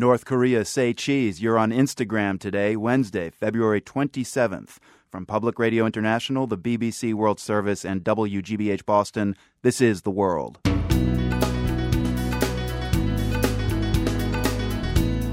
North Korea say cheese. You're on Instagram today, Wednesday, February 27th. From Public Radio International, the BBC World Service, and WGBH Boston, this is The World.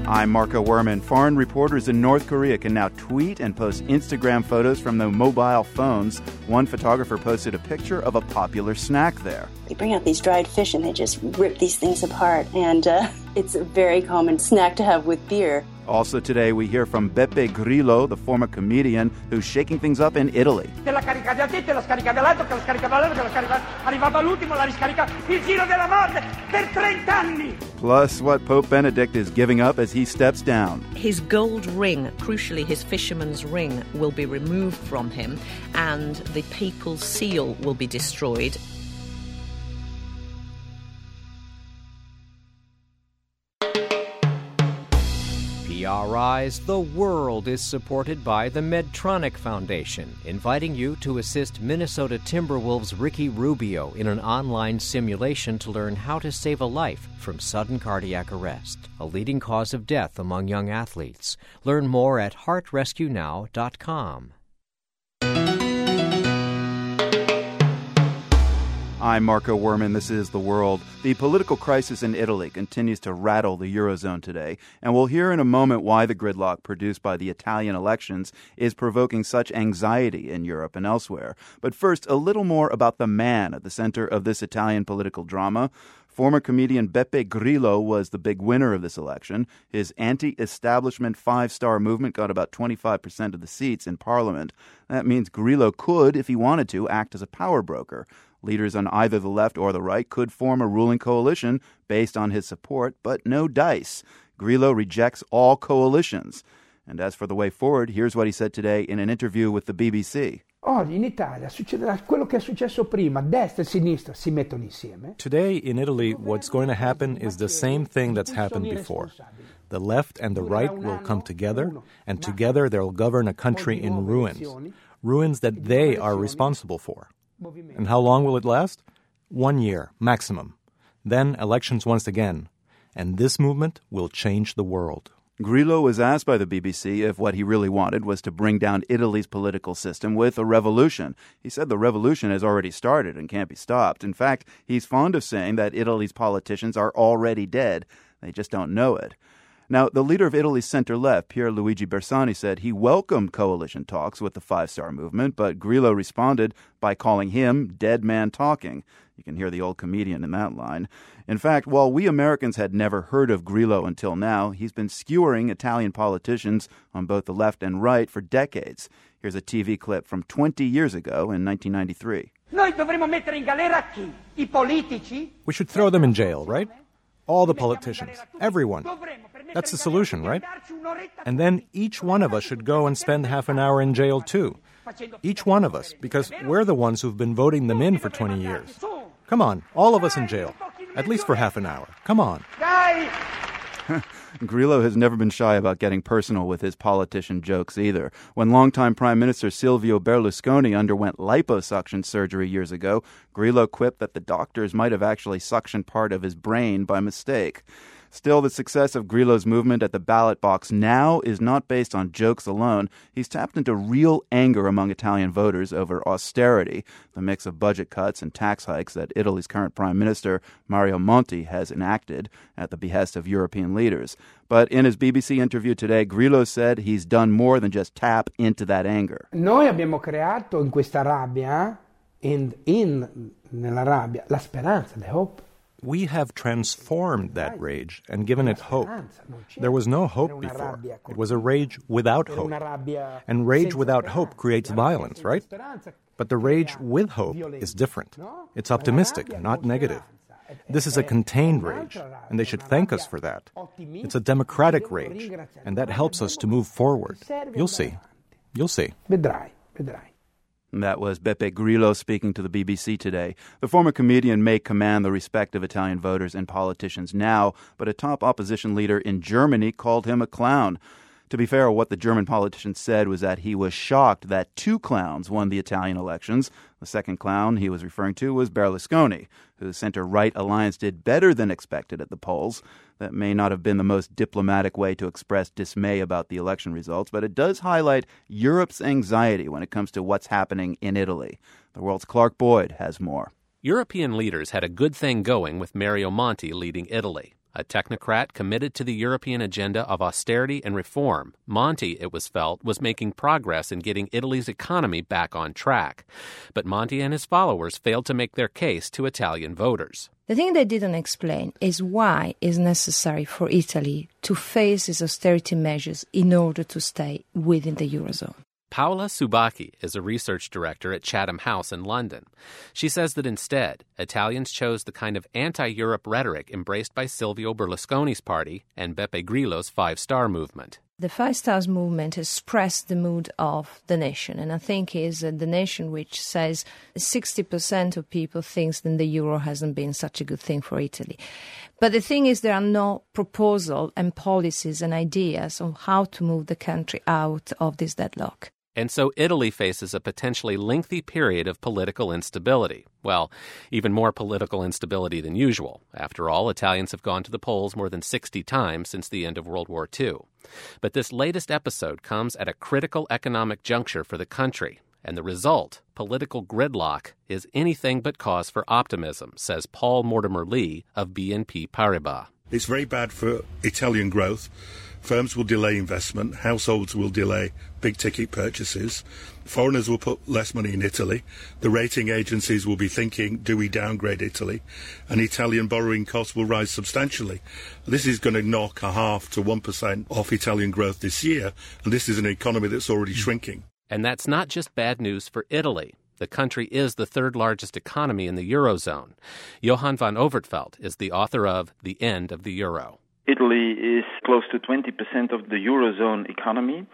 I'm Marco Werman. Foreign reporters in North Korea can now tweet and post Instagram photos from their mobile phones. One photographer posted a picture of a popular snack there. They bring out these dried fish and they just rip these things apart, and uh, it's a very common snack to have with beer. Also today, we hear from Beppe Grillo, the former comedian who's shaking things up in Italy. la scarica la scarica dell'altro, che la scarica dall'altro, che la scarica arrivato all'ultimo, la riscarica il giro della morte per 30. Plus, what Pope Benedict is giving up as he steps down. His gold ring, crucially his fisherman's ring, will be removed from him, and the papal seal will be destroyed. PRI's The World is supported by the Medtronic Foundation, inviting you to assist Minnesota Timberwolves Ricky Rubio in an online simulation to learn how to save a life from sudden cardiac arrest, a leading cause of death among young athletes. Learn more at heartrescuenow.com. I'm Marco Werman. This is The World. The political crisis in Italy continues to rattle the Eurozone today, and we'll hear in a moment why the gridlock produced by the Italian elections is provoking such anxiety in Europe and elsewhere. But first, a little more about the man at the center of this Italian political drama. Former comedian Beppe Grillo was the big winner of this election. His anti establishment five star movement got about 25% of the seats in parliament. That means Grillo could, if he wanted to, act as a power broker. Leaders on either the left or the right could form a ruling coalition based on his support, but no dice. Grillo rejects all coalitions. And as for the way forward, here's what he said today in an interview with the BBC. Oggi in Italia succederà quello che è successo prima, destra e sinistra si mettono insieme. Today in Italy, what's going to happen is the same thing that's happened before. The left and the right will come together, and together they'll govern a country in ruins, ruins that they are responsible for. And how long will it last? One year, maximum. Then elections once again. And this movement will change the world. Grillo was asked by the BBC if what he really wanted was to bring down Italy's political system with a revolution. He said the revolution has already started and can't be stopped. In fact, he's fond of saying that Italy's politicians are already dead. They just don't know it. Now, the leader of Italy's center left, Pierluigi Bersani, said he welcomed coalition talks with the Five Star Movement, but Grillo responded by calling him dead man talking. You can hear the old comedian in that line. In fact, while we Americans had never heard of Grillo until now, he's been skewering Italian politicians on both the left and right for decades. Here's a TV clip from 20 years ago in 1993. Noi dovremmo mettere in galera chi? I politici? We should throw them in jail, right? All the politicians, everyone. That's the solution, right? And then each one of us should go and spend half an hour in jail too. Each one of us, because we're the ones who've been voting them in for 20 years. Come on, all of us in jail, at least for half an hour. Come on. Grillo has never been shy about getting personal with his politician jokes either. When longtime Prime Minister Silvio Berlusconi underwent liposuction surgery years ago, Grillo quipped that the doctors might have actually suctioned part of his brain by mistake. Still, the success of Grillo's movement at the ballot box now is not based on jokes alone. He's tapped into real anger among Italian voters over austerity, the mix of budget cuts and tax hikes that Italy's current prime minister, Mario Monti, has enacted at the behest of European leaders. But in his BBC interview today, Grillo said he's done more than just tap into that anger. Noi abbiamo creato in questa rabbia, eh, in, in nella rabbia, la speranza, the hope. We have transformed that rage and given it hope. There was no hope before. It was a rage without hope. And rage without hope creates violence, right? But the rage with hope is different. It's optimistic, not negative. This is a contained rage, and they should thank us for that. It's a democratic rage, and that helps us to move forward. You'll see. You'll see. Vedrai, vedrai. That was Beppe Grillo speaking to the BBC today. The former comedian may command the respect of Italian voters and politicians now, but a top opposition leader in Germany called him a clown. To be fair, what the German politician said was that he was shocked that two clowns won the Italian elections. The second clown he was referring to was Berlusconi, whose center right alliance did better than expected at the polls. That may not have been the most diplomatic way to express dismay about the election results, but it does highlight Europe's anxiety when it comes to what's happening in Italy. The world's Clark Boyd has more. European leaders had a good thing going with Mario Monti leading Italy. A technocrat committed to the European agenda of austerity and reform, Monti, it was felt, was making progress in getting Italy's economy back on track. But Monti and his followers failed to make their case to Italian voters. The thing they didn't explain is why it's necessary for Italy to face its austerity measures in order to stay within the Eurozone. Paola Subacchi is a research director at Chatham House in London. She says that instead, Italians chose the kind of anti Europe rhetoric embraced by Silvio Berlusconi's party and Beppe Grillo's Five Star Movement. The Five Stars movement expressed the mood of the nation, and I think is uh, the nation which says 60% of people thinks that the euro hasn't been such a good thing for Italy. But the thing is, there are no proposals and policies and ideas on how to move the country out of this deadlock. And so Italy faces a potentially lengthy period of political instability. Well, even more political instability than usual. After all, Italians have gone to the polls more than 60 times since the end of World War II. But this latest episode comes at a critical economic juncture for the country. And the result, political gridlock, is anything but cause for optimism, says Paul Mortimer Lee of BNP Paribas. It's very bad for Italian growth Firms will delay investment, households will delay big ticket purchases, foreigners will put less money in Italy, the rating agencies will be thinking, do we downgrade Italy? And Italian borrowing costs will rise substantially. This is going to knock a half to 1% off Italian growth this year, and this is an economy that's already shrinking. And that's not just bad news for Italy. The country is the third largest economy in the Eurozone. Johan van Overtveldt is the author of The End of the Euro. Italy is close to 20% of the Eurozone economy.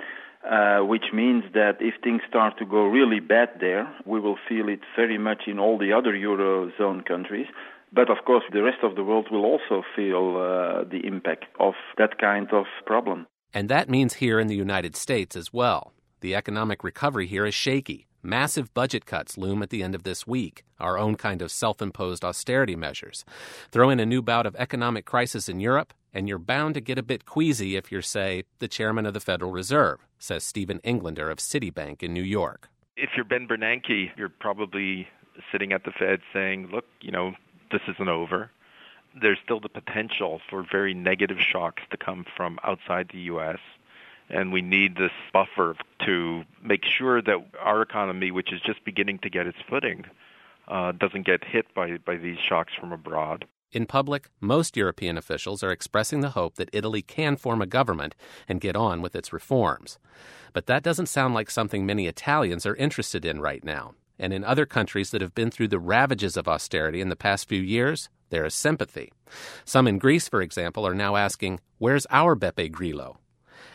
Uh, which means that if things start to go really bad there, we will feel it very much in all the other Eurozone countries. But of course, the rest of the world will also feel uh, the impact of that kind of problem. And that means here in the United States as well. The economic recovery here is shaky. Massive budget cuts loom at the end of this week, our own kind of self imposed austerity measures. Throw in a new bout of economic crisis in Europe, and you're bound to get a bit queasy if you're, say, the chairman of the Federal Reserve, says Steven Englander of Citibank in New York. If you're Ben Bernanke, you're probably sitting at the Fed saying, look, you know, this isn't over. There's still the potential for very negative shocks to come from outside the U.S and we need this buffer to make sure that our economy, which is just beginning to get its footing, uh, doesn't get hit by, by these shocks from abroad. In public, most European officials are expressing the hope that Italy can form a government and get on with its reforms. But that doesn't sound like something many Italians are interested in right now. And in other countries that have been through the ravages of austerity in the past few years, there is sympathy. Some in Greece, for example, are now asking, Where's our Beppe Grillo?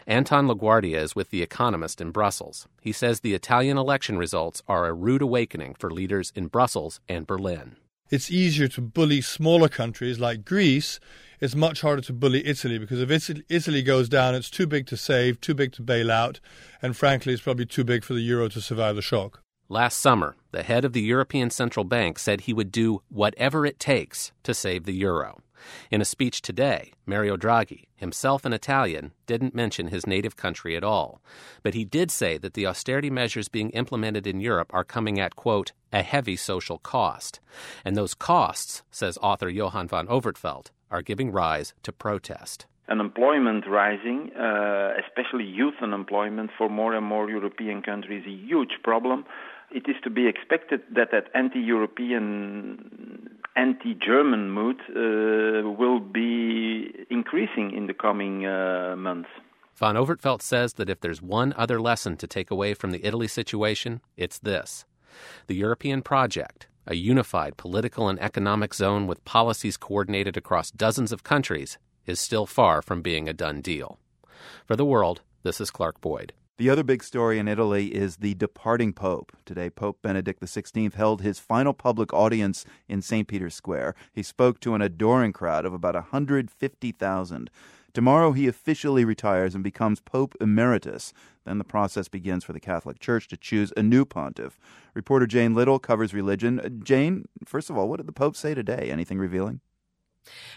Anton La Guardia is with The Economist in Brussels. He says the Italian election results are a rude awakening for leaders in Brussels and Berlin. It's easier to bully smaller countries like Greece. It's much harder to bully Italy because if Italy goes down, it's too big to save, too big to bail out, and frankly, it's probably too big for the euro to survive the shock. Last summer, the head of the European Central Bank said he would do whatever it takes to save the euro. In a speech today, Mario Draghi, himself an Italian, didn't mention his native country at all. But he did say that the austerity measures being implemented in Europe are coming at, quote, a heavy social cost. And those costs, says author Johan van Overtveldt, are giving rise to protest unemployment rising, uh, especially youth unemployment for more and more European countries, a huge problem. It is to be expected that that anti German mood uh, will be increasing in the coming uh, months. Van Overtveldt says that if there's one other lesson to take away from the Italy situation, it's this. The European project, a unified political and economic zone with policies coordinated across dozens of countries, is still far from being a done deal. For the world, this is Clark Boyd. The other big story in Italy is the departing Pope. Today, Pope Benedict XVI held his final public audience in St. Peter's Square. He spoke to an adoring crowd of about 150,000. Tomorrow he officially retires and becomes Pope Emeritus. Then the process begins for the Catholic Church to choose a new pontiff. Reporter Jane Little covers religion. Uh, Jane, first of all, what did the Pope say today? Anything revealing?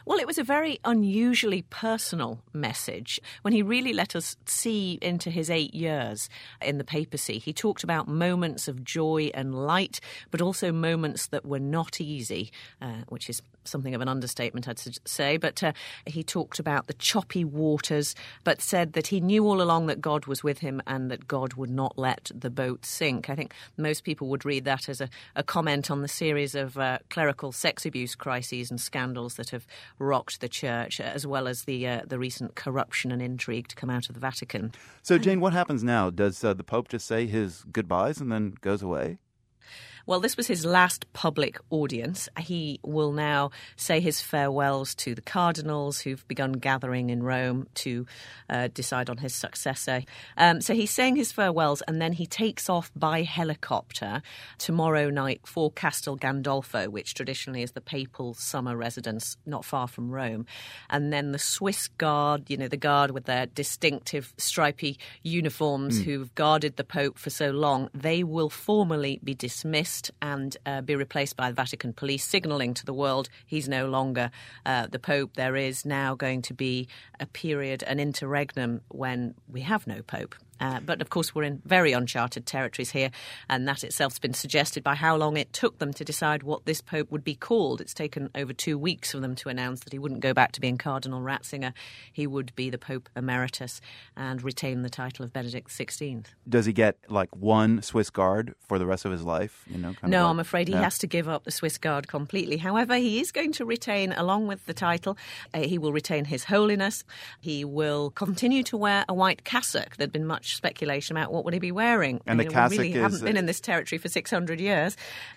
Well, it was a very unusually personal message when he really let us see into his eight years in the papacy. He talked about moments of joy and light, but also moments that were not easy, uh, which is something of an understatement, I'd say. But uh, he talked about the choppy waters, but said that he knew all along that God was with him and that God would not let the boat sink. I think most people would read that as a, a comment on the series of uh, clerical sex abuse crises and scandals that have rocked the church, as well as the uh, the recent corruption and intrigue to come out of the Vatican. So, Jane, what happens now? Does uh, the Pope just say his goodbyes and then goes away? Well, this was his last public audience. He will now say his farewells to the cardinals who've begun gathering in Rome to uh, decide on his successor. Um, so he's saying his farewells and then he takes off by helicopter tomorrow night for Castel Gandolfo, which traditionally is the papal summer residence not far from Rome. And then the Swiss Guard, you know, the Guard with their distinctive stripy uniforms mm. who've guarded the Pope for so long, they will formally be dismissed and uh, be replaced by the Vatican police, signalling to the world he's no longer uh, the Pope. There is now going to be a period, an interregnum, when we have no Pope. Uh, but of course, we're in very uncharted territories here, and that itself's been suggested by how long it took them to decide what this Pope would be called. It's taken over two weeks for them to announce that he wouldn't go back to being Cardinal Ratzinger. He would be the Pope Emeritus and retain the title of Benedict XVI. Does he get like one Swiss Guard for the rest of his life? You know, no, like, I'm afraid he has to give up the Swiss Guard completely. However, he is going to retain, along with the title, uh, he will retain his holiness. He will continue to wear a white cassock. There'd been much speculation about what would he be wearing. And I mean, the cassock we really is, haven't been in this territory for 600 years.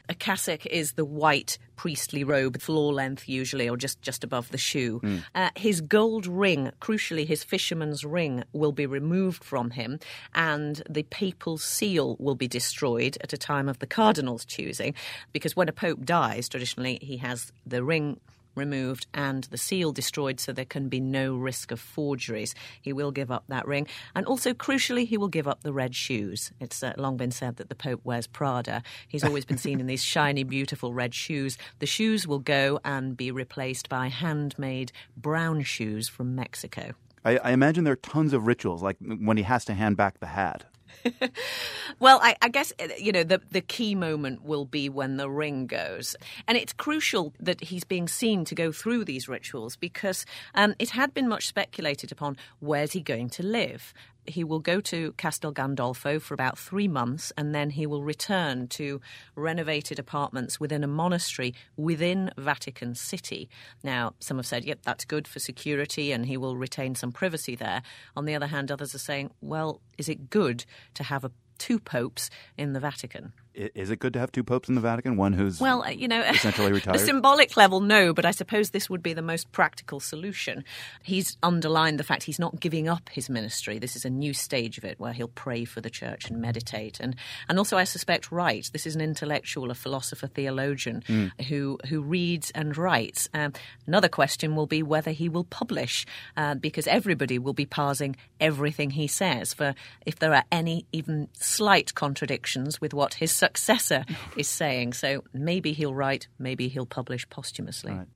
A cassock is the white priestly robe, floor length usually, or just, just above the shoe. Mm. Uh, his gold ring, crucially his fisherman's ring, will be removed from him, and the papal seal will be destroyed at a time of the cardinal's choosing, because when a pope dies, traditionally he has the ring removed and the seal destroyed so there can be no risk of forgeries. He will give up that ring. And also, crucially, he will give up the red shoes. It's uh, long been said that the Pope wears Prada. He's always been seen in these shiny, beautiful red shoes. The shoes will go and be replaced by handmade brown shoes from Mexico. I, I imagine there are tons of rituals, like when he has to hand back the hat. well, I, I, guess uh, you know the the key moment will be when the ring goes, and it's crucial that he's being seen to go through these rituals because um, it had been much speculated upon where's he going to live, he will go to Castel Gandolfo for about three months and then he will return to renovated apartments within a monastery within Vatican City. Now, some have said, yep, that's good for security and he will retain some privacy there. On the other hand, others are saying, well, is it good to have a two popes in the Vatican. Is it good to have two popes in the Vatican? One who's well, uh, you know, essentially retired. the symbolic level, no, but I suppose this would be the most practical solution. He's underlined the fact he's not giving up his ministry. This is a new stage of it where he'll pray for the church and meditate, and and also I suspect right. This is an intellectual, a philosopher, theologian mm. who who reads and writes. Um, another question will be whether he will publish, uh, because everybody will be parsing everything he says. For if there are any even slight contradictions with what his successor is saying. So maybe he'll write, maybe he'll publish posthumously. Right.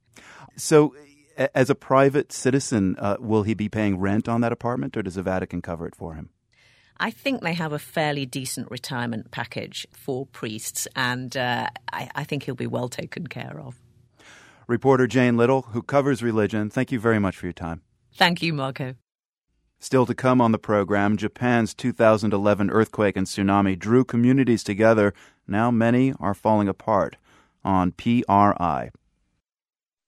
So, as a private citizen, uh, will he be paying rent on that apartment, or does the Vatican cover it for him? I think they have a fairly decent retirement package for priests, and uh, I, I think he'll be well taken care of. Reporter Jane Little, who covers religion, thank you very much for your time. Thank you, Marco. Still to come on the program, Japan's 2011 earthquake and tsunami drew communities together. Now many are falling apart. On PRI.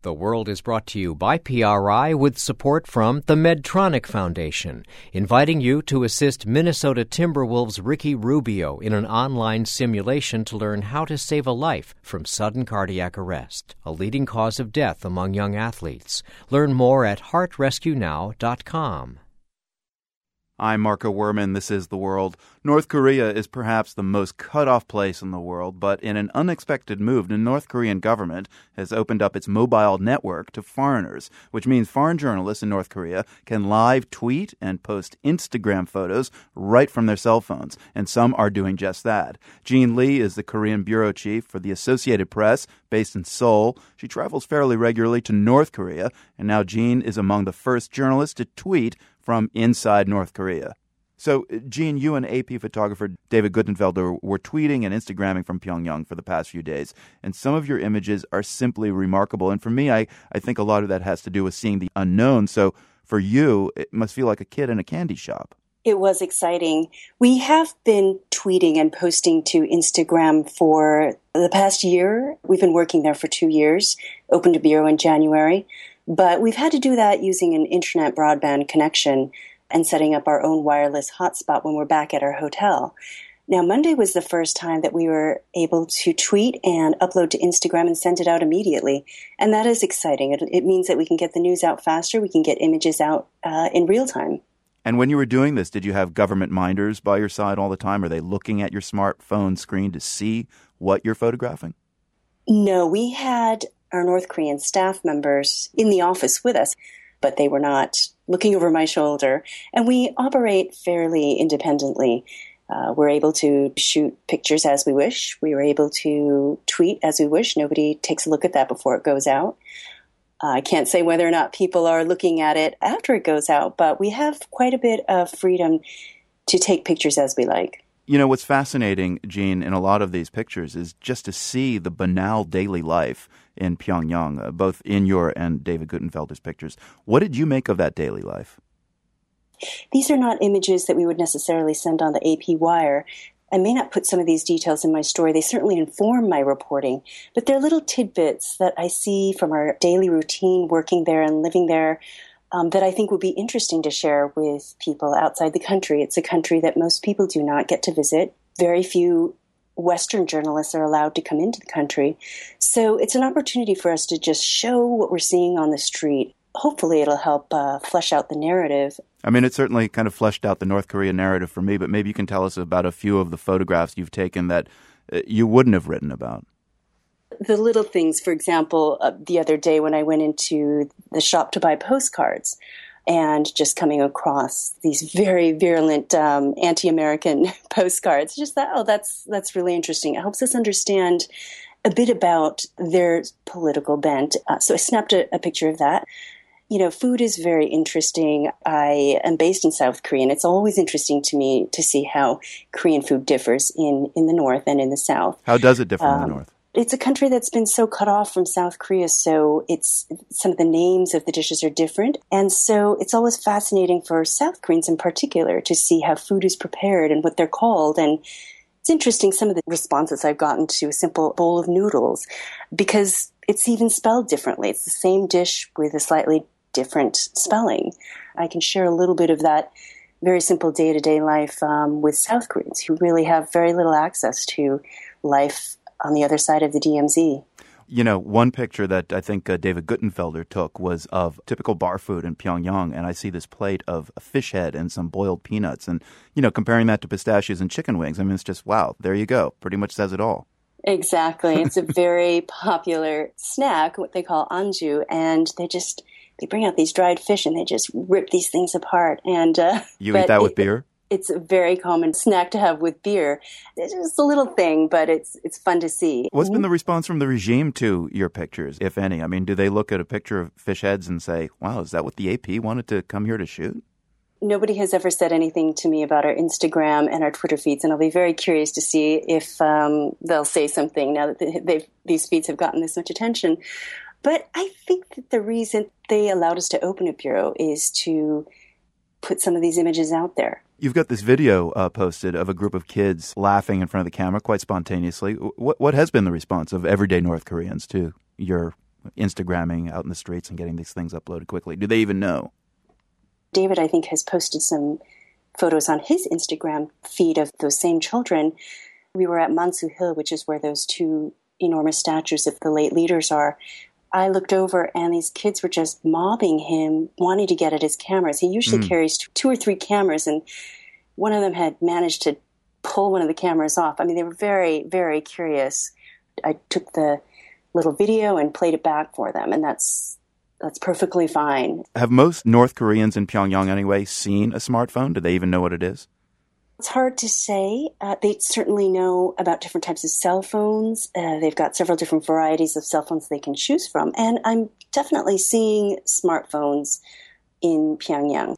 The World is brought to you by PRI with support from the Medtronic Foundation, inviting you to assist Minnesota Timberwolves Ricky Rubio in an online simulation to learn how to save a life from sudden cardiac arrest, a leading cause of death among young athletes. Learn more at heartrescuenow.com. I'm Marco Werman. This is The World. North Korea is perhaps the most cut off place in the world, but in an unexpected move, the North Korean government has opened up its mobile network to foreigners, which means foreign journalists in North Korea can live tweet and post Instagram photos right from their cell phones, and some are doing just that. Jean Lee is the Korean bureau chief for the Associated Press based in Seoul. She travels fairly regularly to North Korea, and now Jean is among the first journalists to tweet from inside North Korea. So, uh, Jean, you and AP photographer David Guttenfelder were tweeting and Instagramming from Pyongyang for the past few days, and some of your images are simply remarkable. And for me, I, I think a lot of that has to do with seeing the unknown. So, for you, it must feel like a kid in a candy shop. It was exciting. We have been tweeting and posting to Instagram for the past year. We've been working there for two years, opened a bureau in January. But we've had to do that using an internet broadband connection and setting up our own wireless hotspot when we're back at our hotel. Now, Monday was the first time that we were able to tweet and upload to Instagram and send it out immediately. And that is exciting. It, it means that we can get the news out faster, we can get images out uh, in real time. And when you were doing this, did you have government minders by your side all the time? Are they looking at your smartphone screen to see what you're photographing? No, we had our North Korean staff members in the office with us, but they were not looking over my shoulder. And we operate fairly independently. Uh, we're able to shoot pictures as we wish. We were able to tweet as we wish. Nobody takes a look at that before it goes out. Uh, I can't say whether or not people are looking at it after it goes out, but we have quite a bit of freedom to take pictures as we like. You know, what's fascinating, Jean, in a lot of these pictures is just to see the banal daily life in Pyongyang, uh, both in your and David Guttenfelder's pictures. What did you make of that daily life? These are not images that we would necessarily send on the AP wire. I may not put some of these details in my story. They certainly inform my reporting, but they're little tidbits that I see from our daily routine working there and living there um, that I think would be interesting to share with people outside the country. It's a country that most people do not get to visit. Very few Western journalists are allowed to come into the country. So it's an opportunity for us to just show what we're seeing on the street. Hopefully, it'll help uh, flesh out the narrative. I mean, it certainly kind of fleshed out the North Korea narrative for me, but maybe you can tell us about a few of the photographs you've taken that uh, you wouldn't have written about the little things, for example, uh, the other day when I went into the shop to buy postcards and just coming across these very virulent um, anti-American postcards, just that, oh, that's, that's really interesting. It helps us understand a bit about their political bent. Uh, so I snapped a, a picture of that you know, food is very interesting. I am based in South Korea, and it's always interesting to me to see how Korean food differs in, in the North and in the South. How does it differ um, in the um, North? It's a country that's been so cut off from South Korea, so it's some of the names of the dishes are different. And so it's always fascinating for South Koreans in particular to see how food is prepared and what they're called. And it's interesting some of the responses I've gotten to a simple bowl of noodles because it's even spelled differently. It's the same dish with a slightly different spelling. I can share a little bit of that very simple day to day life um, with South Koreans who really have very little access to life on the other side of the DMZ. You know, one picture that I think uh, David Guttenfelder took was of typical bar food in Pyongyang, and I see this plate of a fish head and some boiled peanuts, and you know, comparing that to pistachios and chicken wings. I mean, it's just wow. There you go. Pretty much says it all. Exactly. It's a very popular snack, what they call anju, and they just they bring out these dried fish and they just rip these things apart. And uh, you eat that with beer? It's a very common snack to have with beer. It's just a little thing, but it's it's fun to see. What's been the response from the regime to your pictures, if any? I mean, do they look at a picture of fish heads and say, "Wow, is that what the AP wanted to come here to shoot?" Nobody has ever said anything to me about our Instagram and our Twitter feeds, and I'll be very curious to see if um, they'll say something now that these feeds have gotten this much attention. But I think that the reason they allowed us to open a bureau is to put some of these images out there. You've got this video uh, posted of a group of kids laughing in front of the camera quite spontaneously. What, what has been the response of everyday North Koreans to your Instagramming out in the streets and getting these things uploaded quickly? Do they even know? David, I think, has posted some photos on his Instagram feed of those same children. We were at Mansu Hill, which is where those two enormous statues of the late leaders are. I looked over and these kids were just mobbing him, wanting to get at his cameras. He usually mm. carries two or three cameras, and one of them had managed to pull one of the cameras off. I mean, they were very, very curious. I took the little video and played it back for them, and that's that's perfectly fine. Have most North Koreans in Pyongyang anyway seen a smartphone? Do they even know what it is? It's hard to say. Uh, they certainly know about different types of cell phones. Uh, they've got several different varieties of cell phones they can choose from. And I'm definitely seeing smartphones in Pyongyang.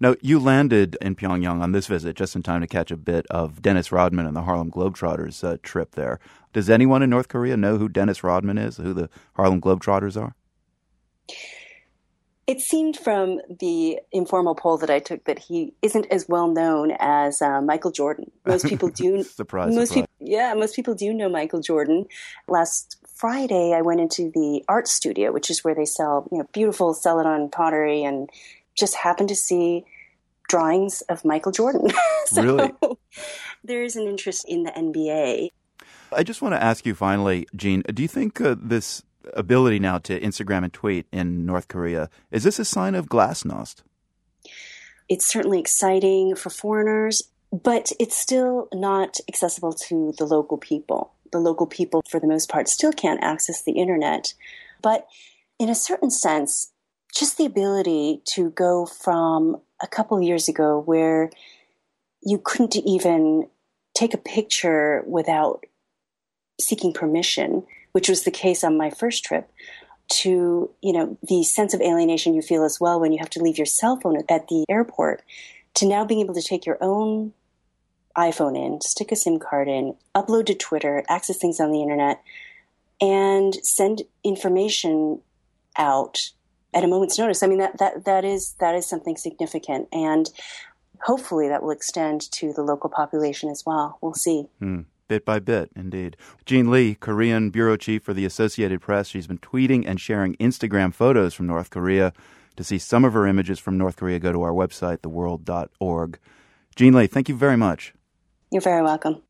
Now, you landed in Pyongyang on this visit just in time to catch a bit of Dennis Rodman and the Harlem Globetrotters uh, trip there. Does anyone in North Korea know who Dennis Rodman is, who the Harlem Globetrotters are? It seemed from the informal poll that I took that he isn't as well known as uh, Michael Jordan. Most people do. surprise, most surprise. people, yeah, most people do know Michael Jordan. Last Friday, I went into the art studio, which is where they sell you know beautiful celadon pottery, and just happened to see drawings of Michael Jordan. so really, there is an interest in the NBA. I just want to ask you finally, Jean. Do you think uh, this ability now to Instagram and tweet in North Korea. Is this a sign of glasnost? It's certainly exciting for foreigners, but it's still not accessible to the local people. The local people, for the most part, still can't access the internet. But in a certain sense, just the ability to go from a couple years ago where you couldn't even take a picture without seeking permission which was the case on my first trip, to, you know, the sense of alienation you feel as well when you have to leave your cell phone at the airport, to now being able to take your own iPhone in, stick a SIM card in, upload to Twitter, access things on the internet, and send information out at a moment's notice. I mean that that that is that is something significant, and hopefully that will extend to the local population as well. We'll see. Hmm bit by bit, indeed. Jean Lee, Korean bureau chief for the Associated Press, she's been tweeting and sharing Instagram photos from North Korea. To see some of her images from North Korea, go to our website, theworld.org. Jean Lee, thank you very much. You're very welcome.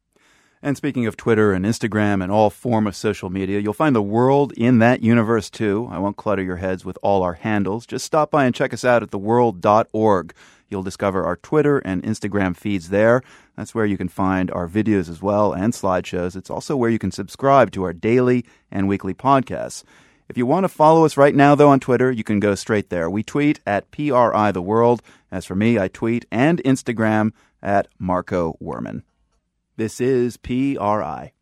And speaking of Twitter and Instagram and all form of social media, you'll find the world in that universe too. I won't clutter your heads with all our handles. Just stop by and check us out at theworld.org. You'll discover our Twitter and Instagram feeds there. That's where you can find our videos as well and slideshows. It's also where you can subscribe to our daily and weekly podcasts. If you want to follow us right now, though, on Twitter, you can go straight there. We tweet at PRI The World. As for me, I tweet and Instagram at Marco Werman. This is PRI.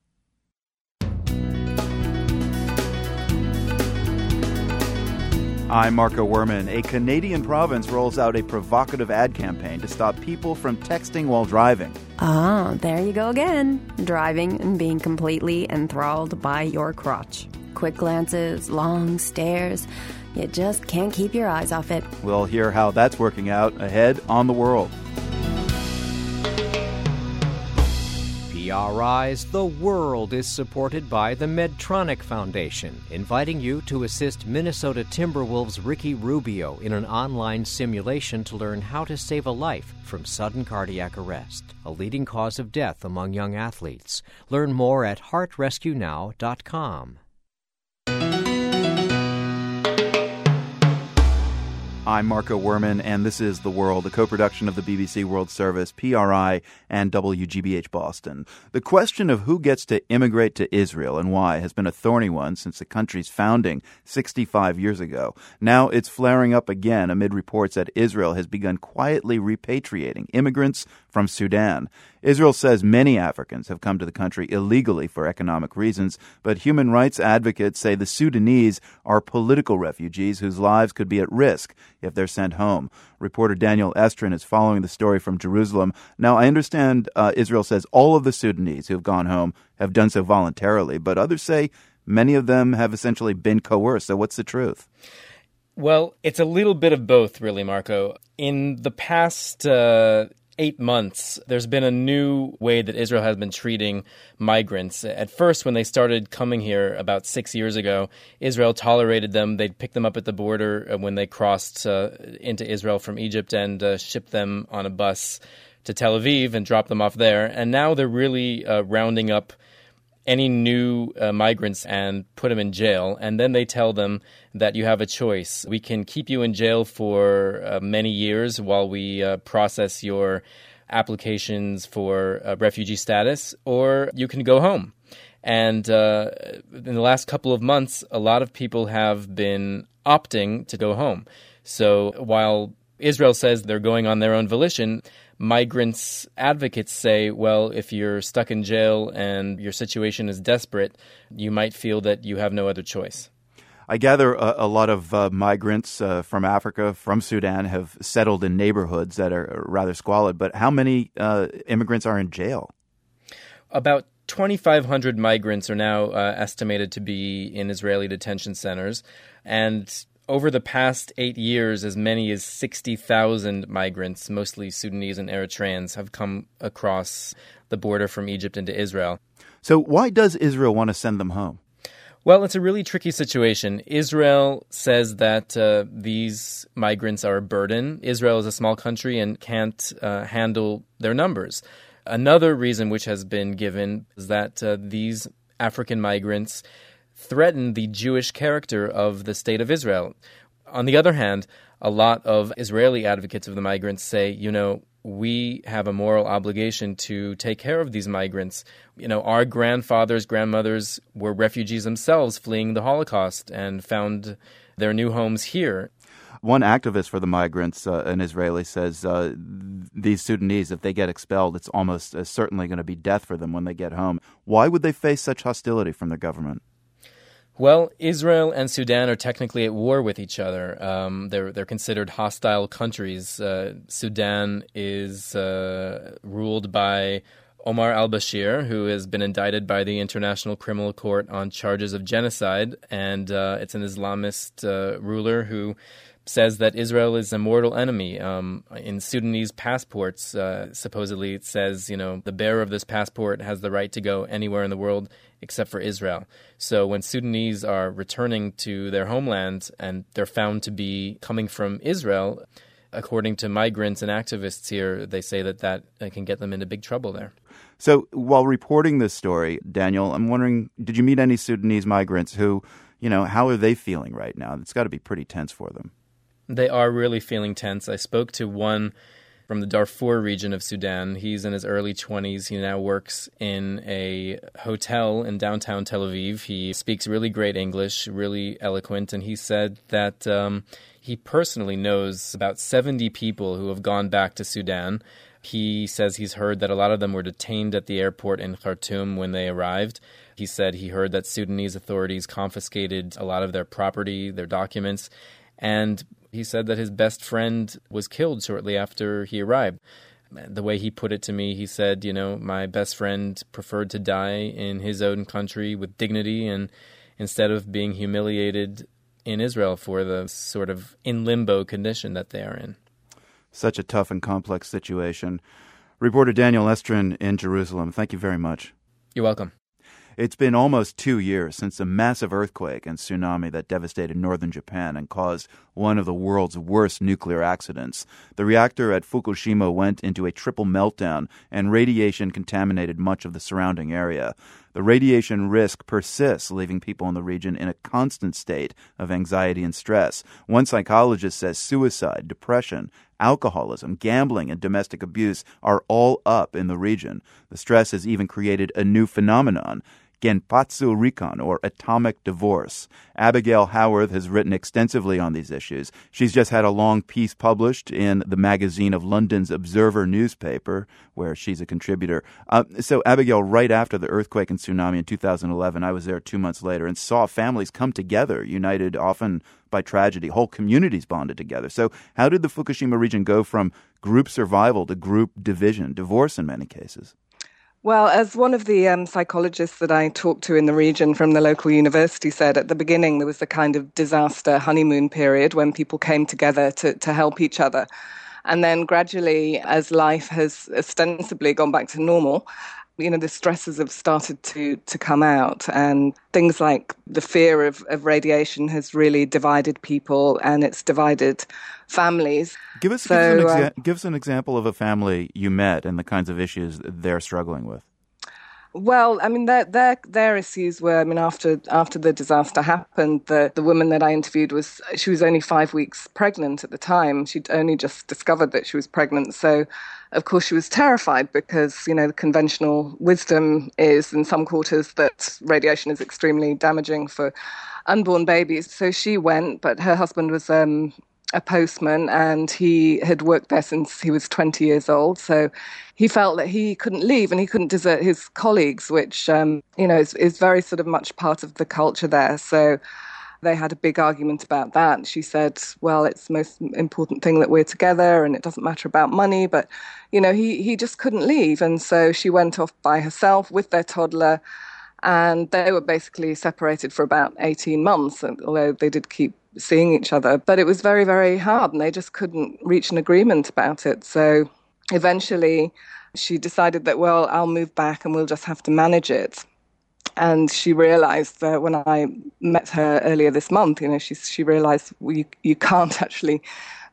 I'm Marco Werman. A Canadian province rolls out a provocative ad campaign to stop people from texting while driving. Ah, there you go again. Driving and being completely enthralled by your crotch. Quick glances, long stares. You just can't keep your eyes off it. We'll hear how that's working out ahead on The World. PRI's The World is supported by the Medtronic Foundation, inviting you to assist Minnesota Timberwolves Ricky Rubio in an online simulation to learn how to save a life from sudden cardiac arrest, a leading cause of death among young athletes. Learn more at heartrescuenow.com. I'm Marco Werman, and this is The World, a co production of the BBC World Service, PRI, and WGBH Boston. The question of who gets to immigrate to Israel and why has been a thorny one since the country's founding 65 years ago. Now it's flaring up again amid reports that Israel has begun quietly repatriating immigrants from Sudan. Israel says many Africans have come to the country illegally for economic reasons, but human rights advocates say the Sudanese are political refugees whose lives could be at risk if they're sent home. Reporter Daniel Estrin is following the story from Jerusalem. Now, I understand uh, Israel says all of the Sudanese who have gone home have done so voluntarily, but others say many of them have essentially been coerced. So, what's the truth? Well, it's a little bit of both, really, Marco. In the past uh, eight months, there's been a new way that Israel has been treating migrants. At first, when they started coming here about six years ago, Israel tolerated them. They'd pick them up at the border uh, when they crossed uh, into Israel from Egypt and uh, ship them on a bus to Tel Aviv and drop them off there. And now they're really uh, rounding up any new uh, migrants and put them in jail. And then they tell them that you have a choice. We can keep you in jail for uh, many years while we uh, process your applications for uh, refugee status, or you can go home. And uh, in the last couple of months, a lot of people have been opting to go home. So while Israel says they're going on their own volition, migrants advocates say, well, if you're stuck in jail and your situation is desperate, you might feel that you have no other choice. I gather a, a lot of uh, migrants uh, from Africa, from Sudan, have settled in neighborhoods that are rather squalid. But how many uh, immigrants are in jail? About 2,500 migrants are now uh, estimated to be in Israeli detention centers. And over the past eight years, as many as 60,000 migrants, mostly Sudanese and Eritreans, have come across the border from Egypt into Israel. So, why does Israel want to send them home? Well, it's a really tricky situation. Israel says that uh, these migrants are a burden. Israel is a small country and can't uh, handle their numbers. Another reason which has been given is that uh, these African migrants threaten the Jewish character of the state of Israel. On the other hand, a lot of Israeli advocates of the migrants say, you know, we have a moral obligation to take care of these migrants. You know, our grandfathers, grandmothers were refugees themselves fleeing the Holocaust and found their new homes here. One activist for the migrants, uh, an Israeli, says uh, these Sudanese, if they get expelled, it's almost uh, certainly going to be death for them when they get home. Why would they face such hostility from their government? Well, Israel and Sudan are technically at war with each other. Um, they're they're considered hostile countries. Uh, Sudan is uh, ruled by Omar al Bashir, who has been indicted by the International Criminal Court on charges of genocide, and uh, it's an Islamist uh, ruler who says that Israel is a mortal enemy. Um, in Sudanese passports, uh, supposedly it says, you know, the bearer of this passport has the right to go anywhere in the world except for Israel. So when Sudanese are returning to their homeland and they're found to be coming from Israel, according to migrants and activists here, they say that that can get them into big trouble there. So while reporting this story, Daniel, I'm wondering, did you meet any Sudanese migrants who, you know, how are they feeling right now? It's got to be pretty tense for them. They are really feeling tense. I spoke to one from the Darfur region of Sudan. He's in his early 20s. He now works in a hotel in downtown Tel Aviv. He speaks really great English, really eloquent, and he said that um, he personally knows about 70 people who have gone back to Sudan. He says he's heard that a lot of them were detained at the airport in Khartoum when they arrived. He said he heard that Sudanese authorities confiscated a lot of their property, their documents, and he said that his best friend was killed shortly after he arrived. The way he put it to me, he said, you know, my best friend preferred to die in his own country with dignity and instead of being humiliated in Israel for the sort of in limbo condition that they are in. Such a tough and complex situation. Reporter Daniel Estrin in Jerusalem, thank you very much. You're welcome. It's been almost two years since a massive earthquake and tsunami that devastated northern Japan and caused one of the world's worst nuclear accidents. The reactor at Fukushima went into a triple meltdown, and radiation contaminated much of the surrounding area. The radiation risk persists, leaving people in the region in a constant state of anxiety and stress. One psychologist says suicide, depression, alcoholism, gambling, and domestic abuse are all up in the region. The stress has even created a new phenomenon Genpatsu Rikon, or atomic divorce. Abigail Haworth has written extensively on these issues. She's just had a long piece published in the magazine of London's Observer newspaper, where she's a contributor. Uh, so, Abigail, right after the earthquake and tsunami in 2011, I was there two months later and saw families come together, united often by tragedy. Whole communities bonded together. So, how did the Fukushima region go from group survival to group division, divorce in many cases? Well, as one of the um, psychologists that I talked to in the region from the local university said, at the beginning there was a kind of disaster honeymoon period when people came together to, to help each other. And then gradually, as life has ostensibly gone back to normal, you know the stresses have started to to come out and things like the fear of, of radiation has really divided people and it's divided families give us, so, give, us exa- uh, give us an example of a family you met and the kinds of issues they're struggling with Well, I mean, their their their issues were. I mean, after after the disaster happened, the the woman that I interviewed was she was only five weeks pregnant at the time. She'd only just discovered that she was pregnant, so of course she was terrified because you know the conventional wisdom is in some quarters that radiation is extremely damaging for unborn babies. So she went, but her husband was um, a postman and he had worked there since he was 20 years old. So he felt that he couldn't leave and he couldn't desert his colleagues, which, um, you know, is, is, very sort of much part of the culture there. So they had a big argument about that. She said, well, it's the most important thing that we're together and it doesn't matter about money. But, you know, he, he just couldn't leave. And so she went off by herself with their toddler and they were basically separated for about 18 months, although they did keep seeing each other. But it was very, very hard, and they just couldn't reach an agreement about it. So eventually, she decided that, well, I'll move back and we'll just have to manage it. And she realized that when I met her earlier this month, you know, she, she realized well, you, you can't actually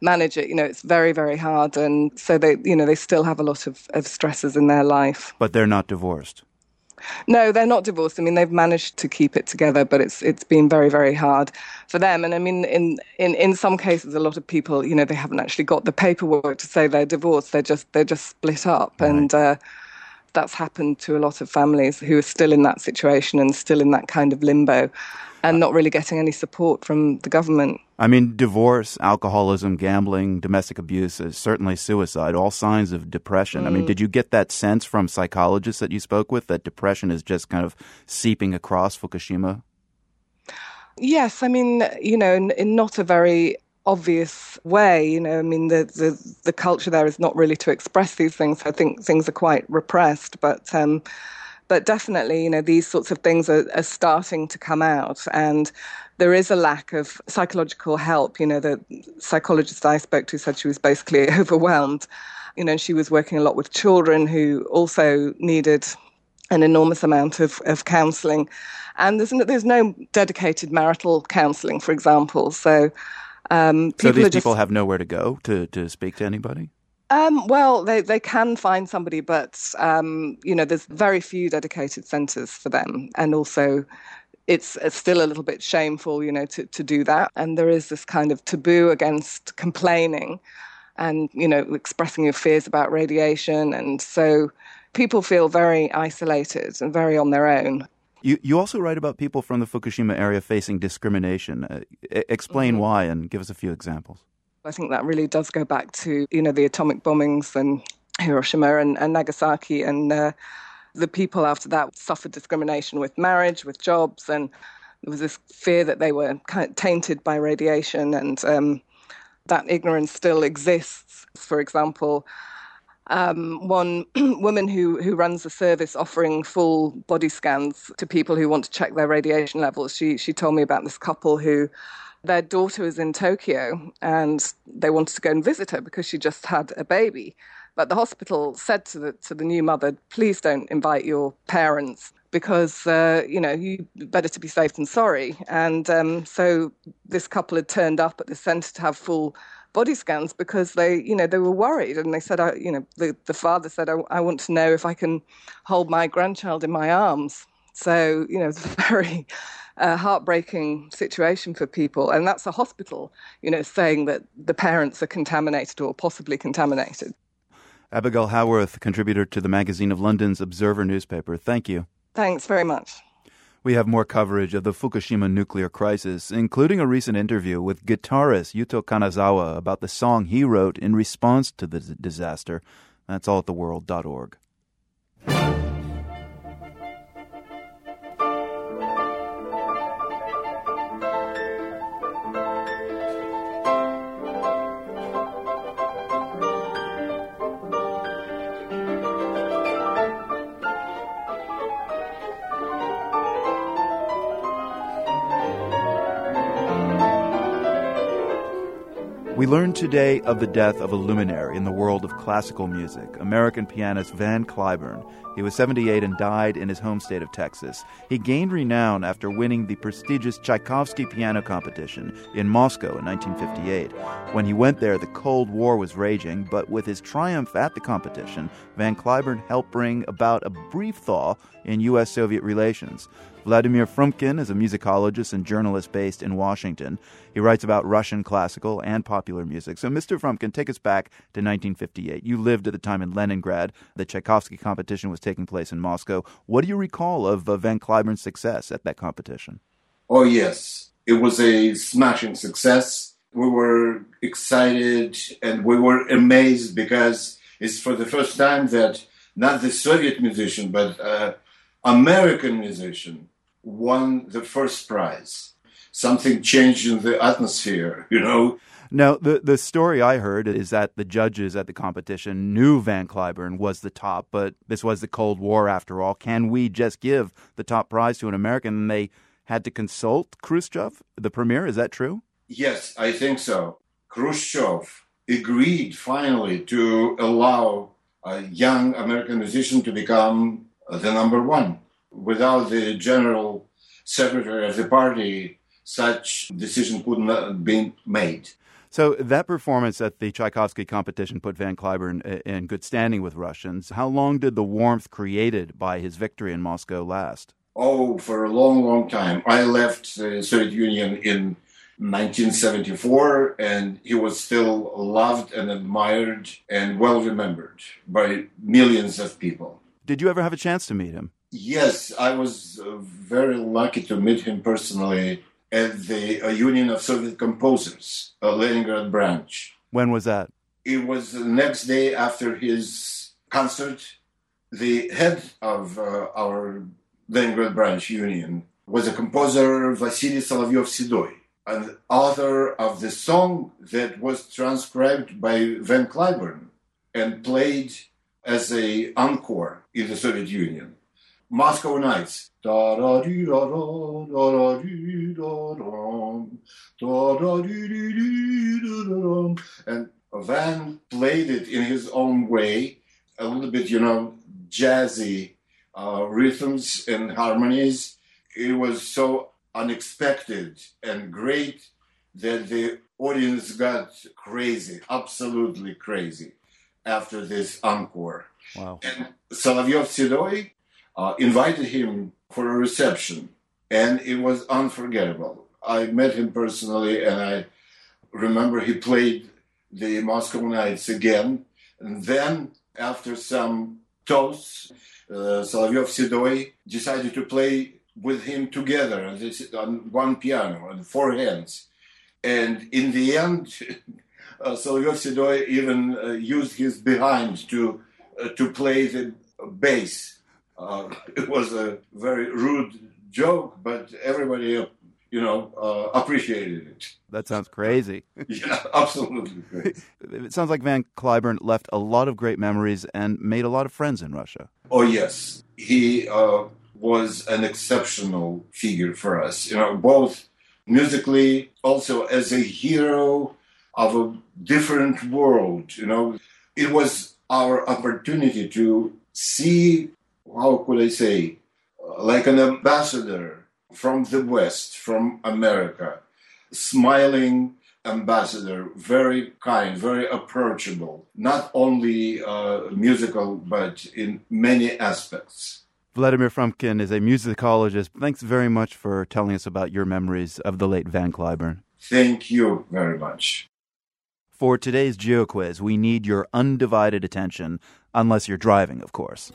manage it. You know, it's very, very hard. And so they, you know, they still have a lot of, of stresses in their life. But they're not divorced. No, they're not divorced. I mean, they've managed to keep it together, but it's it's been very very hard for them. And I mean, in in in some cases, a lot of people, you know, they haven't actually got the paperwork to say they're divorced. They're just they're just split up, right. and uh, that's happened to a lot of families who are still in that situation and still in that kind of limbo and not really getting any support from the government. I mean, divorce, alcoholism, gambling, domestic abuse, certainly suicide, all signs of depression. Mm. I mean, mm. did you get that sense from psychologists that you spoke with that depression is just kind of seeping across Fukushima? Yes, I mean, you know, in, in not a very obvious way. You know, I mean, the, the, the culture there is not really to express these things. I think things are quite repressed, but um, but definitely, you know, these sorts of things are, are starting to come out. And there is a lack of psychological help. You know, the psychologist I spoke to said she was basically overwhelmed. You know, she was working a lot with children who also needed an enormous amount of, of counselling. And there's no, there's no dedicated marital counselling, for example. So, um, so these people just, have nowhere to go to, to speak to anybody? Um, well, they, they can find somebody, but um, you know, there's very few dedicated centres for them, and also it's, it's, still a little bit shameful, you know, to, to do that. And there is this kind of taboo against complaining, and you know, expressing your fears about radiation, and so people feel very isolated and very on their own. You you also write about people from the Fukushima area facing discrimination. Uh, explain mm-hmm. why, and give us a few examples. I think that really does go back to, you know, the atomic bombings and Hiroshima and, and Nagasaki and uh, the people after that suffered discrimination with marriage, with jobs, and there was this fear that they were kind of tainted by radiation, and um, that ignorance still exists. For example, um, one woman who, who runs a service offering full body scans to people who want to check their radiation levels. She she told me about this couple who their daughter was in Tokyo and they wanted to go and visit her because she just had a baby. But the hospital said to the to the new mother, "Please don't invite your parents because uh, you know you better to be safe than sorry." And um, so this couple had turned up at the centre to have full body scans because they, you know, they were worried and they said, I, you know, the, the father said, I, I want to know if I can hold my grandchild in my arms. So, you know, it's a very uh, heartbreaking situation for people. And that's a hospital, you know, saying that the parents are contaminated or possibly contaminated. Abigail Haworth, contributor to the Magazine of London's Observer newspaper. Thank you. Thanks very much. We have more coverage of the Fukushima nuclear crisis, including a recent interview with guitarist Yuto Kanazawa about the song he wrote in response to the disaster. That's all at theworld.org. We learned today of the death of a luminary in the world of classical music, American pianist Van Cliburn. He was 78 and died in his home state of Texas. He gained renown after winning the prestigious Tchaikovsky piano competition in Moscow in 1958. When he went there, the Cold War was raging, but with his triumph at the competition, Van Cliburn helped bring about a brief thaw in U.S. Soviet relations. Vladimir Frumkin is a musicologist and journalist based in Washington. He writes about Russian classical and popular music. So, Mr. Frumkin, take us back to 1958. You lived at the time in Leningrad. The Tchaikovsky competition was taking place in Moscow. What do you recall of uh, Van Cliburn's success at that competition? Oh, yes. It was a smashing success. We were excited and we were amazed because it's for the first time that not the Soviet musician, but uh, American musician won the first prize. Something changed in the atmosphere, you know. Now, the, the story I heard is that the judges at the competition knew Van Cliburn was the top, but this was the Cold War after all. Can we just give the top prize to an American? And they had to consult Khrushchev, the premier. Is that true? Yes, I think so. Khrushchev agreed finally to allow a young American musician to become the number one. Without the general secretary of the party, such decision could not have been made. So that performance at the Tchaikovsky competition put Van Cliburn in good standing with Russians. How long did the warmth created by his victory in Moscow last? Oh, for a long, long time. I left the Soviet Union in 1974, and he was still loved and admired and well remembered by millions of people. Did you ever have a chance to meet him? Yes, I was uh, very lucky to meet him personally at the uh, Union of Soviet Composers, a Leningrad branch. When was that? It was the next day after his concert. The head of uh, our Leningrad branch union was a composer Vasily Solovyov-Sedoy, an author of the song that was transcribed by Van Cliburn and played as a encore in the Soviet Union. Moscow Nights. And Van played it in his own way, a little bit, you know, jazzy uh, rhythms and harmonies. It was so unexpected and great that the audience got crazy, absolutely crazy after this encore. Wow. And Solovyov Sedoy uh, invited him for a reception, and it was unforgettable. I met him personally, and I remember he played the Moscow Nights again. And then, after some toasts, uh, Solovyov Sedoy decided to play with him together on one piano, on four hands. And in the end, uh, Solovyov Sedoy even uh, used his behind to uh, to play the bass. Uh, it was a very rude joke, but everybody, uh, you know, uh, appreciated it. That sounds crazy. yeah, absolutely crazy. it sounds like Van Cliburn left a lot of great memories and made a lot of friends in Russia. Oh yes, he was an exceptional figure for us. You know, both musically, also as a hero of a different world. You know, it was our opportunity to see, how could I say, like an ambassador from the West, from America, smiling ambassador, very kind, very approachable, not only uh, musical, but in many aspects. Vladimir Frumkin is a musicologist. Thanks very much for telling us about your memories of the late Van Cliburn. Thank you very much. For today's GeoQuiz, we need your undivided attention, unless you're driving, of course.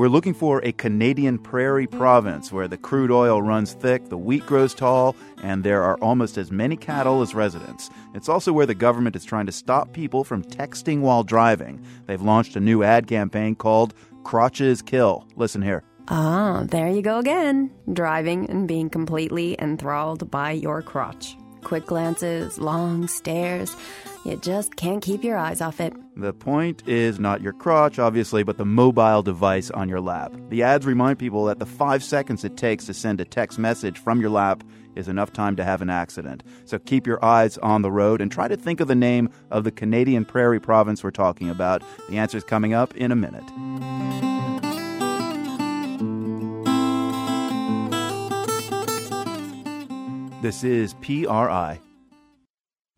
We're looking for a Canadian prairie province where the crude oil runs thick, the wheat grows tall, and there are almost as many cattle as residents. It's also where the government is trying to stop people from texting while driving. They've launched a new ad campaign called Crotches Kill. Listen here. Ah, there you go again. Driving and being completely enthralled by your crotch. Quick glances, long stares. You just can't keep your eyes off it. The point is not your crotch, obviously, but the mobile device on your lap. The ads remind people that the five seconds it takes to send a text message from your lap is enough time to have an accident. So keep your eyes on the road and try to think of the name of the Canadian prairie province we're talking about. The answer is coming up in a minute. This is PRI.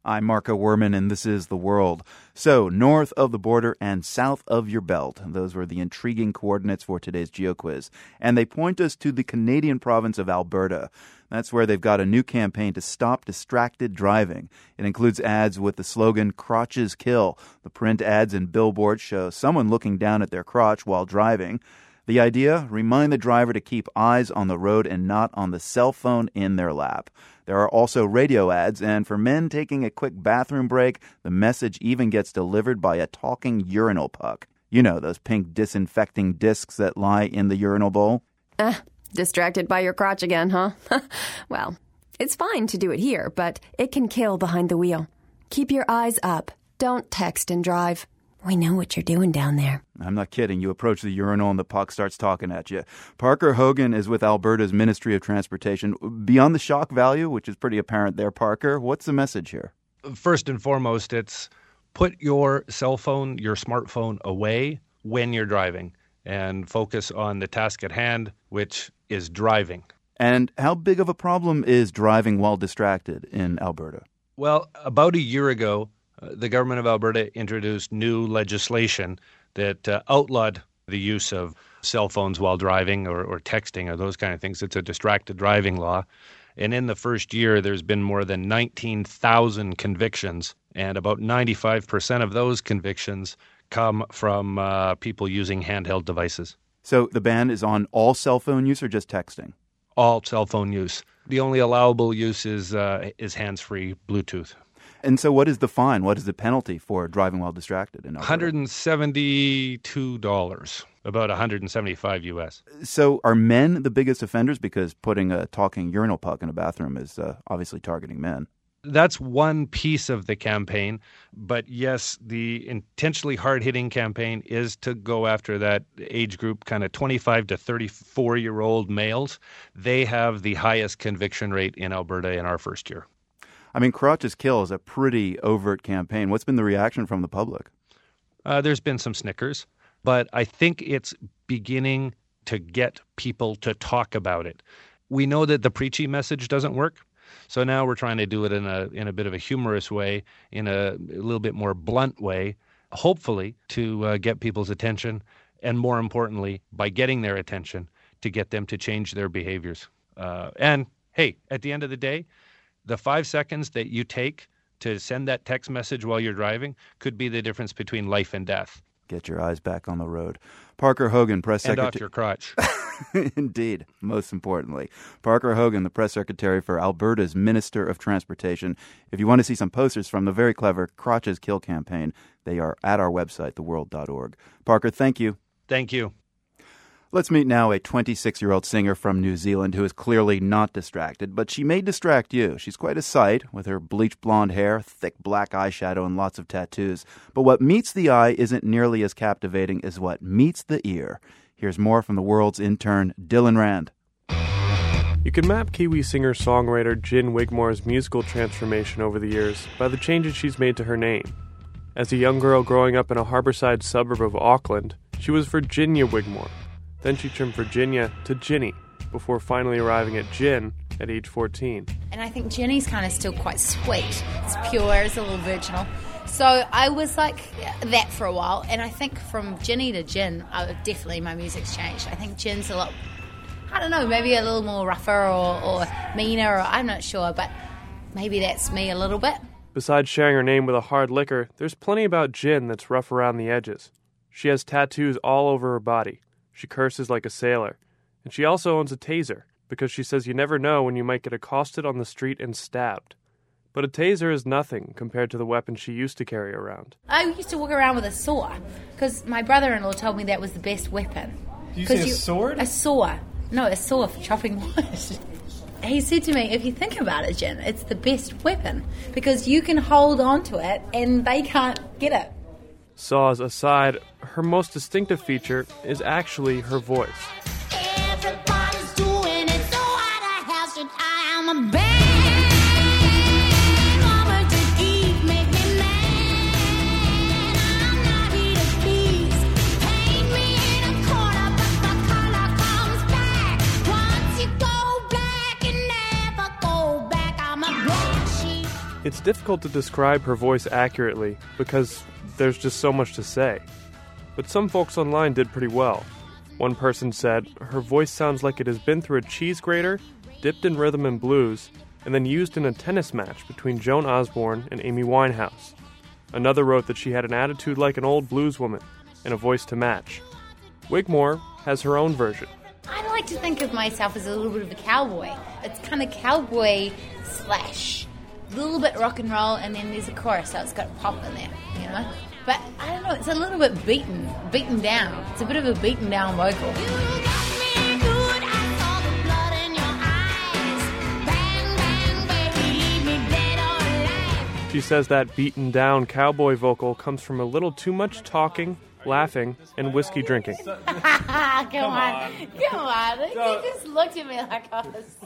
I'm Marco Werman, and this is The World. So, north of the border and south of your belt. Those were the intriguing coordinates for today's GeoQuiz. And they point us to the Canadian province of Alberta. That's where they've got a new campaign to stop distracted driving. It includes ads with the slogan, Crotches Kill. The print ads and billboards show someone looking down at their crotch while driving. The idea remind the driver to keep eyes on the road and not on the cell phone in their lap. There are also radio ads, and for men taking a quick bathroom break, the message even gets delivered by a talking urinal puck. You know, those pink disinfecting discs that lie in the urinal bowl? Uh, distracted by your crotch again, huh? well, it's fine to do it here, but it can kill behind the wheel. Keep your eyes up. Don't text and drive. We know what you're doing down there. I'm not kidding. You approach the urinal and the puck starts talking at you. Parker Hogan is with Alberta's Ministry of Transportation. Beyond the shock value, which is pretty apparent there, Parker, what's the message here? First and foremost, it's put your cell phone, your smartphone away when you're driving and focus on the task at hand, which is driving. And how big of a problem is driving while distracted in Alberta? Well, about a year ago, the government of Alberta introduced new legislation that uh, outlawed the use of cell phones while driving or, or texting or those kind of things. It's a distracted driving law. And in the first year, there's been more than 19,000 convictions, and about 95% of those convictions come from uh, people using handheld devices. So the ban is on all cell phone use or just texting? All cell phone use. The only allowable use is uh, is hands-free Bluetooth. And so, what is the fine? What is the penalty for driving while distracted? In One hundred and seventy-two dollars, about one hundred and seventy-five U.S. So, are men the biggest offenders? Because putting a talking urinal puck in a bathroom is uh, obviously targeting men. That's one piece of the campaign, but yes, the intentionally hard-hitting campaign is to go after that age group, kind of 25 to 34 year old males. They have the highest conviction rate in Alberta in our first year. I mean, Crotches Kill is a pretty overt campaign. What's been the reaction from the public? Uh, there's been some snickers, but I think it's beginning to get people to talk about it. We know that the preachy message doesn't work. So now we're trying to do it in a in a bit of a humorous way, in a, a little bit more blunt way, hopefully to uh, get people's attention, and more importantly, by getting their attention, to get them to change their behaviors. Uh, and hey, at the end of the day, the five seconds that you take to send that text message while you're driving could be the difference between life and death. Get your eyes back on the road. Parker Hogan, press secretary. off your crotch. Indeed, most importantly. Parker Hogan, the press secretary for Alberta's Minister of Transportation. If you want to see some posters from the very clever Crotches Kill campaign, they are at our website, theworld.org. Parker, thank you. Thank you. Let's meet now a 26 year old singer from New Zealand who is clearly not distracted, but she may distract you. She's quite a sight with her bleached blonde hair, thick black eyeshadow, and lots of tattoos. But what meets the eye isn't nearly as captivating as what meets the ear. Here's more from the world's intern, Dylan Rand. You can map Kiwi singer songwriter Gin Wigmore's musical transformation over the years by the changes she's made to her name. As a young girl growing up in a harborside suburb of Auckland, she was Virginia Wigmore then she turned Virginia to Ginny before finally arriving at Gin at age 14. And I think Ginny's kind of still quite sweet. It's pure, it's a little virginal. So I was like that for a while, and I think from Ginny to Gin, I, definitely my music's changed. I think Gin's a lot, I don't know, maybe a little more rougher or, or meaner, or I'm not sure, but maybe that's me a little bit. Besides sharing her name with a hard liquor, there's plenty about Gin that's rough around the edges. She has tattoos all over her body. She curses like a sailor. And she also owns a taser, because she says you never know when you might get accosted on the street and stabbed. But a taser is nothing compared to the weapon she used to carry around. I used to walk around with a saw, because my brother in law told me that was the best weapon. Did you say a you, sword? A saw. No, a saw for chopping wood. he said to me, if you think about it, Gin, it's the best weapon because you can hold on to it and they can't get it. Saws aside, her most distinctive feature is actually her voice. It's difficult to describe her voice accurately because there's just so much to say. But some folks online did pretty well. One person said, Her voice sounds like it has been through a cheese grater, dipped in rhythm and blues, and then used in a tennis match between Joan Osborne and Amy Winehouse. Another wrote that she had an attitude like an old blues woman and a voice to match. Wigmore has her own version. I like to think of myself as a little bit of a cowboy. It's kind of cowboy slash a little bit rock and roll, and then there's a chorus, so it's got pop in there, you know. But I don't know, it's a little bit beaten, beaten down. It's a bit of a beaten down vocal. She says that beaten down cowboy vocal comes from a little too much talking, laughing, and whiskey drinking. come, on. come on. You just looked at me like I was.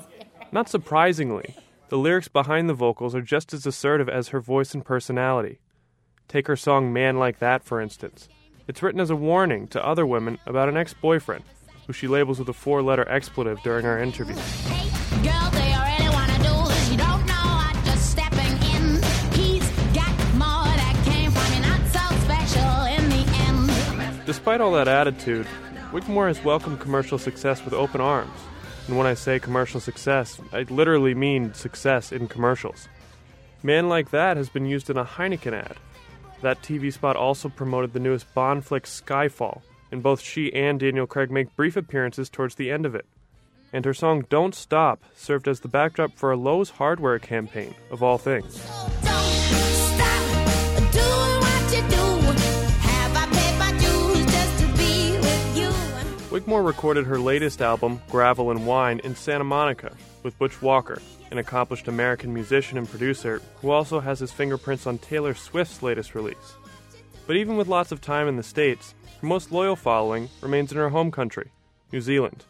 Not surprisingly, the lyrics behind the vocals are just as assertive as her voice and personality. Take her song Man Like That, for instance. It's written as a warning to other women about an ex boyfriend, who she labels with a four letter expletive during our interview. Despite all that attitude, Wigmore has welcomed commercial success with open arms. And when I say commercial success, I literally mean success in commercials. Man Like That has been used in a Heineken ad. That TV spot also promoted the newest Bond flick Skyfall, and both she and Daniel Craig make brief appearances towards the end of it. And her song Don't Stop served as the backdrop for a Lowe's hardware campaign, of all things. Wigmore recorded her latest album, Gravel and Wine, in Santa Monica with Butch Walker, an accomplished American musician and producer who also has his fingerprints on Taylor Swift's latest release. But even with lots of time in the States, her most loyal following remains in her home country, New Zealand.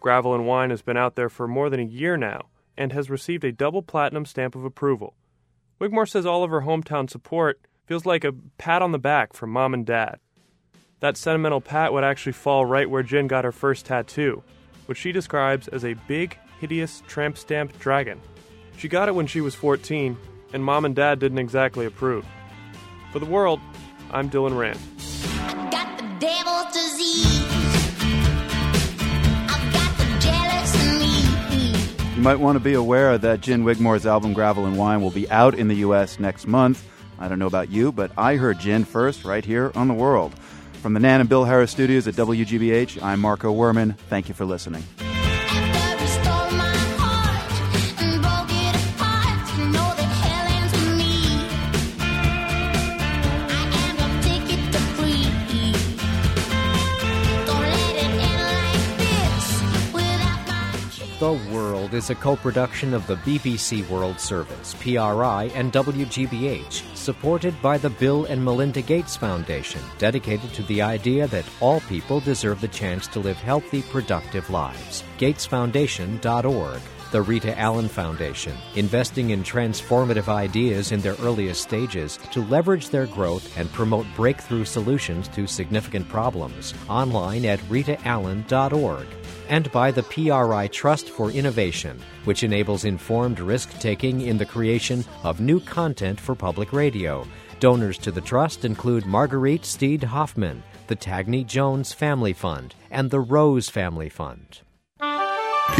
Gravel and Wine has been out there for more than a year now and has received a double platinum stamp of approval. Wigmore says all of her hometown support feels like a pat on the back from mom and dad. That sentimental pat would actually fall right where Gin got her first tattoo, which she describes as a big, hideous tramp stamp dragon. She got it when she was 14, and mom and dad didn't exactly approve. For the world, I'm Dylan Rand. You might want to be aware that Gin Wigmore's album Gravel and Wine will be out in the U.S. next month. I don't know about you, but I heard Jin first right here on The World. From the Nan and Bill Harris studios at WGBH, I'm Marco Werman. Thank you for listening. World is a co production of the BBC World Service, PRI, and WGBH, supported by the Bill and Melinda Gates Foundation, dedicated to the idea that all people deserve the chance to live healthy, productive lives. GatesFoundation.org. The Rita Allen Foundation, investing in transformative ideas in their earliest stages to leverage their growth and promote breakthrough solutions to significant problems. Online at ritaallen.org and by the PRI Trust for Innovation, which enables informed risk taking in the creation of new content for public radio. Donors to the Trust include Marguerite Steed Hoffman, the Tagney Jones Family Fund, and the Rose Family Fund. PRI,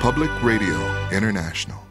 Public Radio International.